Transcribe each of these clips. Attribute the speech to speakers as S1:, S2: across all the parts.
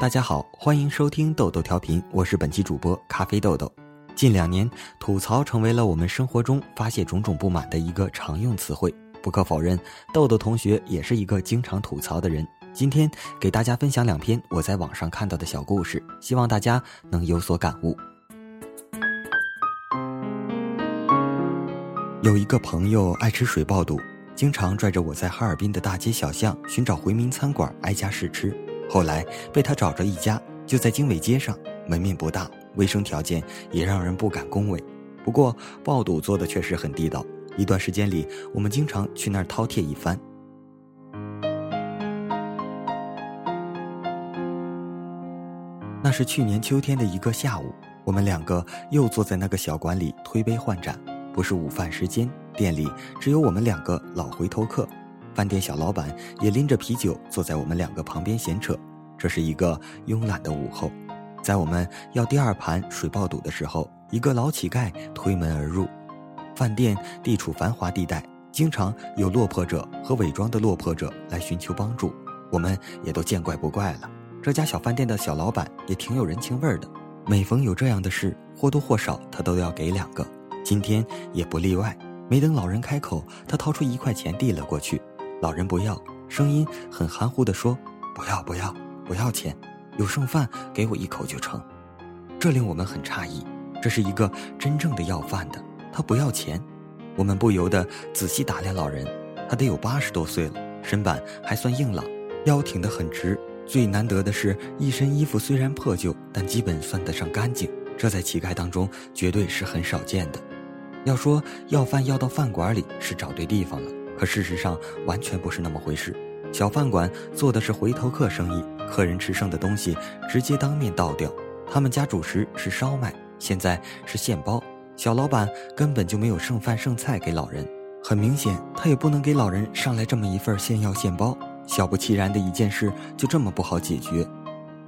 S1: 大家好，欢迎收听豆豆调频，我是本期主播咖啡豆豆。近两年，吐槽成为了我们生活中发泄种种不满的一个常用词汇。不可否认，豆豆同学也是一个经常吐槽的人。今天给大家分享两篇我在网上看到的小故事，希望大家能有所感悟。有一个朋友爱吃水爆肚，经常拽着我在哈尔滨的大街小巷寻找回民餐馆，挨家试吃。后来被他找着一家，就在经纬街上，门面不大，卫生条件也让人不敢恭维。不过爆肚做的确实很地道。一段时间里，我们经常去那儿饕餮一番。那是去年秋天的一个下午，我们两个又坐在那个小馆里推杯换盏。不是午饭时间，店里只有我们两个老回头客。饭店小老板也拎着啤酒坐在我们两个旁边闲扯。这是一个慵懒的午后，在我们要第二盘水爆肚的时候，一个老乞丐推门而入。饭店地处繁华地带，经常有落魄者和伪装的落魄者来寻求帮助，我们也都见怪不怪了。这家小饭店的小老板也挺有人情味的，每逢有这样的事，或多或少他都要给两个，今天也不例外。没等老人开口，他掏出一块钱递了过去，老人不要，声音很含糊地说：“不要不要不要钱，有剩饭给我一口就成。”这令我们很诧异，这是一个真正的要饭的。他不要钱，我们不由得仔细打量老人，他得有八十多岁了，身板还算硬朗，腰挺得很直。最难得的是一身衣服虽然破旧，但基本算得上干净，这在乞丐当中绝对是很少见的。要说要饭要到饭馆里是找对地方了，可事实上完全不是那么回事。小饭馆做的是回头客生意，客人吃剩的东西直接当面倒掉。他们家主食是烧麦，现在是现包。小老板根本就没有剩饭剩菜给老人，很明显，他也不能给老人上来这么一份现要现包。小不其然的一件事就这么不好解决。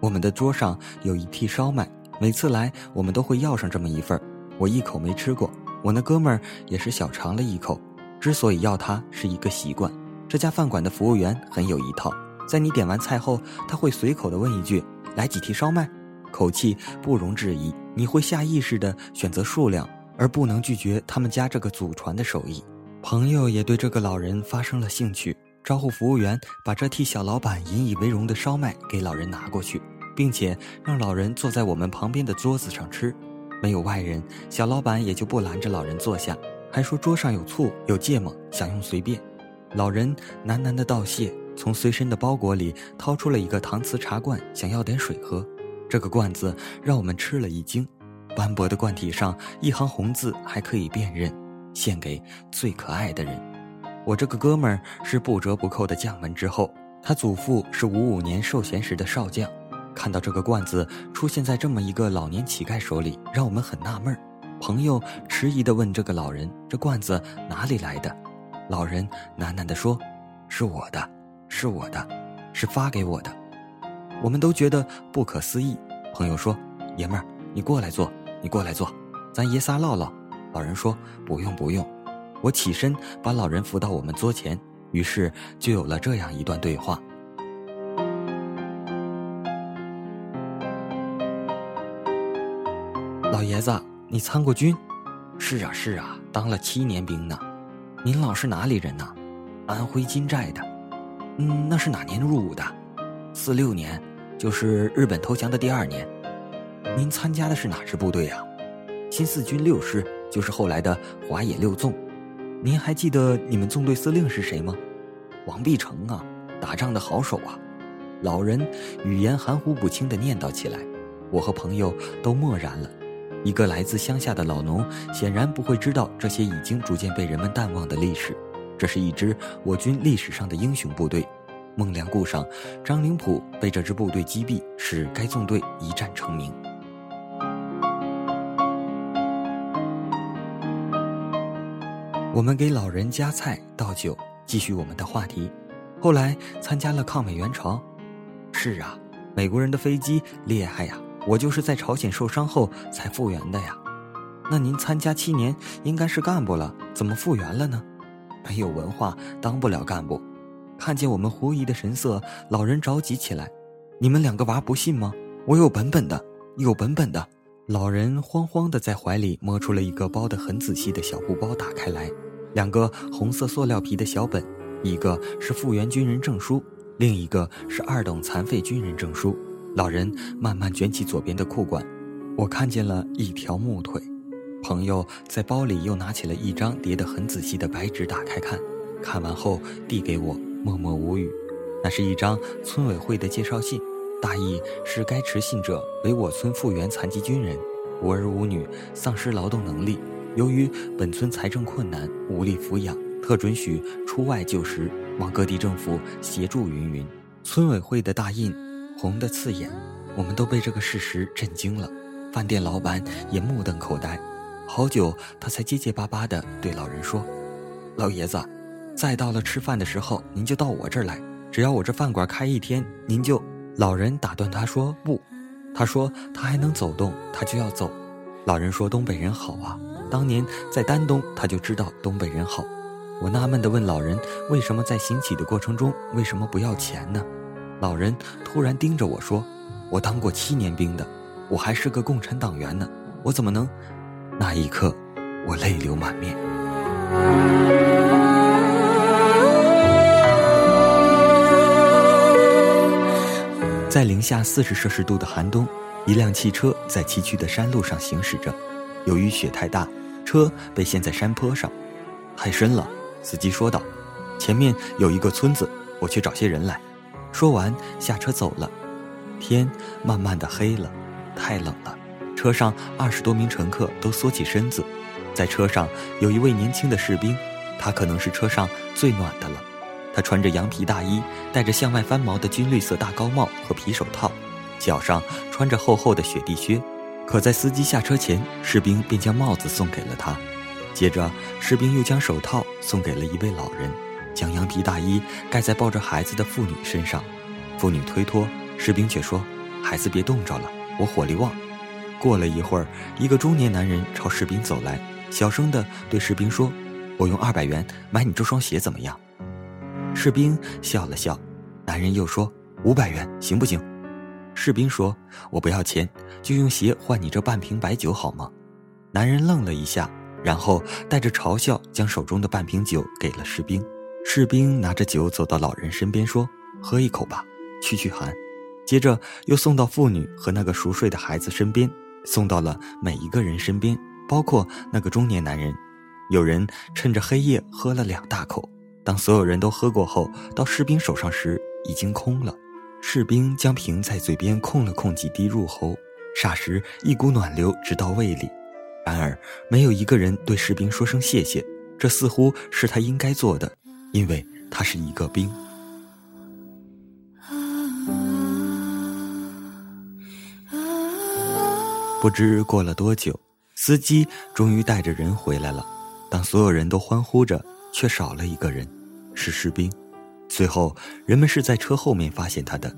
S1: 我们的桌上有一屉烧麦，每次来我们都会要上这么一份。我一口没吃过，我那哥们儿也是小尝了一口。之所以要它，是一个习惯。这家饭馆的服务员很有一套，在你点完菜后，他会随口的问一句：“来几屉烧麦？”口气不容置疑，你会下意识的选择数量。而不能拒绝他们家这个祖传的手艺。朋友也对这个老人发生了兴趣，招呼服务员把这替小老板引以为荣的烧麦给老人拿过去，并且让老人坐在我们旁边的桌子上吃。没有外人，小老板也就不拦着老人坐下，还说桌上有醋有芥末，想用随便。老人喃喃的道谢，从随身的包裹里掏出了一个搪瓷茶罐，想要点水喝。这个罐子让我们吃了一惊。斑驳的罐体上一行红字还可以辨认，献给最可爱的人。我这个哥们儿是不折不扣的将门之后，他祖父是五五年授衔时的少将。看到这个罐子出现在这么一个老年乞丐手里，让我们很纳闷儿。朋友迟疑地问这个老人：“这罐子哪里来的？”老人喃喃地说：“是我的，是我的，是发给我的。”我们都觉得不可思议。朋友说：“爷们儿，你过来坐。”你过来坐，咱爷仨唠唠。老人说：“不用不用。”我起身把老人扶到我们桌前，于是就有了这样一段对话：“老爷子，你参过军？是啊是啊，当了七年兵呢。您老是哪里人呢？安徽金寨的。嗯，那是哪年入伍的？四六年，就是日本投降的第二年。”您参加的是哪支部队啊？新四军六师，就是后来的华野六纵。您还记得你们纵队司令是谁吗？王必成啊，打仗的好手啊！老人语言含糊不清的念叨起来，我和朋友都默然了。一个来自乡下的老农，显然不会知道这些已经逐渐被人们淡忘的历史。这是一支我军历史上的英雄部队。孟良崮上，张灵甫被这支部队击毙，使该纵队一战成名。我们给老人夹菜倒酒，继续我们的话题。后来参加了抗美援朝。是啊，美国人的飞机厉害呀！我就是在朝鲜受伤后才复员的呀。那您参加七年，应该是干部了，怎么复员了呢？没有文化，当不了干部。看见我们狐疑的神色，老人着急起来。你们两个娃不信吗？我有本本的，有本本的。老人慌慌的在怀里摸出了一个包得很仔细的小布包，打开来，两个红色塑料皮的小本，一个是复员军人证书，另一个是二等残废军人证书。老人慢慢卷起左边的裤管，我看见了一条木腿。朋友在包里又拿起了一张叠得很仔细的白纸，打开看，看完后递给我，默默无语。那是一张村委会的介绍信，大意是该持信者为我村复员残疾军人，无儿无女，丧失劳动能力，由于本村财政困难，无力抚养，特准许出外就食，望各地政府协助云云。村委会的大印。红的刺眼，我们都被这个事实震惊了。饭店老板也目瞪口呆，好久他才结结巴巴地对老人说：“老爷子，再到了吃饭的时候，您就到我这儿来。只要我这饭馆开一天，您就……”老人打断他说：“不，他说他还能走动，他就要走。”老人说：“东北人好啊，当年在丹东他就知道东北人好。”我纳闷地问老人：“为什么在行乞的过程中，为什么不要钱呢？”老人突然盯着我说：“我当过七年兵的，我还是个共产党员呢，我怎么能？”那一刻，我泪流满面。在零下四十摄氏度的寒冬，一辆汽车在崎岖的山路上行驶着，由于雪太大，车被陷在山坡上，太深了。司机说道：“前面有一个村子，我去找些人来。”说完，下车走了。天慢慢的黑了，太冷了。车上二十多名乘客都缩起身子。在车上有一位年轻的士兵，他可能是车上最暖的了。他穿着羊皮大衣，戴着向外翻毛的军绿色大高帽和皮手套，脚上穿着厚厚的雪地靴。可在司机下车前，士兵便将帽子送给了他。接着，士兵又将手套送给了一位老人。将羊皮大衣盖在抱着孩子的妇女身上，妇女推脱，士兵却说：“孩子别冻着了，我火力旺。”过了一会儿，一个中年男人朝士兵走来，小声地对士兵说：“我用二百元买你这双鞋怎么样？”士兵笑了笑，男人又说：“五百元行不行？”士兵说：“我不要钱，就用鞋换你这半瓶白酒好吗？”男人愣了一下，然后带着嘲笑将手中的半瓶酒给了士兵。士兵拿着酒走到老人身边，说：“喝一口吧，驱驱寒。”接着又送到妇女和那个熟睡的孩子身边，送到了每一个人身边，包括那个中年男人。有人趁着黑夜喝了两大口。当所有人都喝过后，到士兵手上时已经空了。士兵将瓶在嘴边控了控几滴入喉，霎时一股暖流直到胃里。然而没有一个人对士兵说声谢谢，这似乎是他应该做的。因为他是一个兵。不知过了多久，司机终于带着人回来了。当所有人都欢呼着，却少了一个人，是士兵。最后，人们是在车后面发现他的。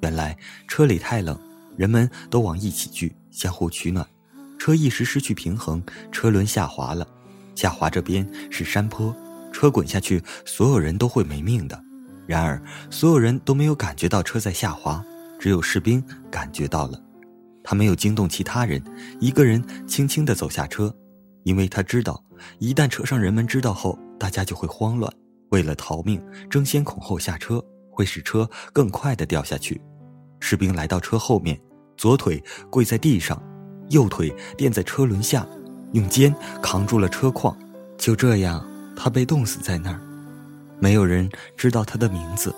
S1: 原来车里太冷，人们都往一起聚，相互取暖。车一时失去平衡，车轮下滑了。下滑这边是山坡。车滚下去，所有人都会没命的。然而，所有人都没有感觉到车在下滑，只有士兵感觉到了。他没有惊动其他人，一个人轻轻地走下车，因为他知道，一旦车上人们知道后，大家就会慌乱。为了逃命，争先恐后下车，会使车更快地掉下去。士兵来到车后面，左腿跪在地上，右腿垫在车轮下，用肩扛住了车框。就这样。他被冻死在那儿，没有人知道他的名字，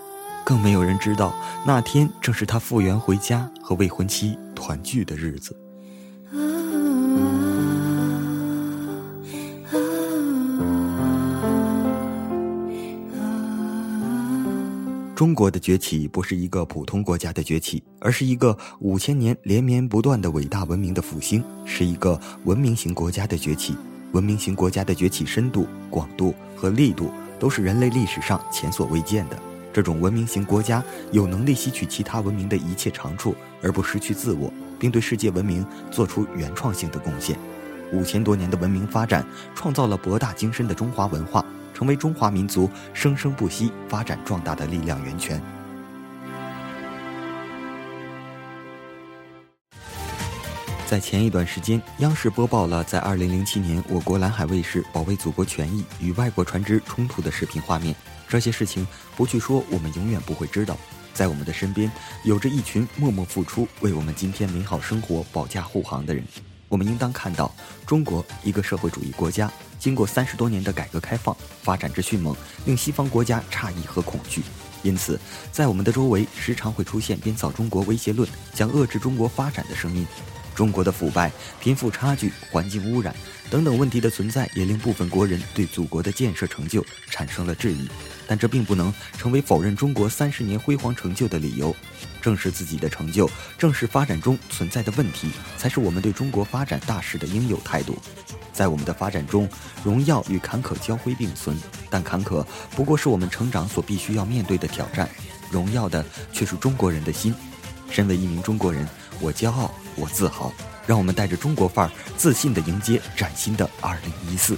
S1: 更没有人知道那天正是他复员回家和未婚妻团聚的日子。中国的崛起不是一个普通国家的崛起，而是一个五千年连绵不断的伟大文明的复兴，是一个文明型国家的崛起。文明型国家的崛起深度、广度和力度都是人类历史上前所未见的。这种文明型国家有能力吸取其他文明的一切长处，而不失去自我，并对世界文明做出原创性的贡献。五千多年的文明发展，创造了博大精深的中华文化，成为中华民族生生不息、发展壮大的力量源泉。在前一段时间，央视播报了在2007年我国蓝海卫士保卫祖国权益与外国船只冲突的视频画面。这些事情不去说，我们永远不会知道。在我们的身边，有着一群默默付出、为我们今天美好生活保驾护航的人。我们应当看到，中国一个社会主义国家，经过三十多年的改革开放，发展之迅猛，令西方国家诧异和恐惧。因此，在我们的周围，时常会出现编造中国威胁论、想遏制中国发展的声音。中国的腐败、贫富差距、环境污染等等问题的存在，也令部分国人对祖国的建设成就产生了质疑。但这并不能成为否认中国三十年辉煌成就的理由。正视自己的成就，正视发展中存在的问题，才是我们对中国发展大势的应有态度。在我们的发展中，荣耀与坎坷交辉并存，但坎坷不过是我们成长所必须要面对的挑战，荣耀的却是中国人的心。身为一名中国人。我骄傲，我自豪，让我们带着中国范儿，自信地迎接崭新的二零一四。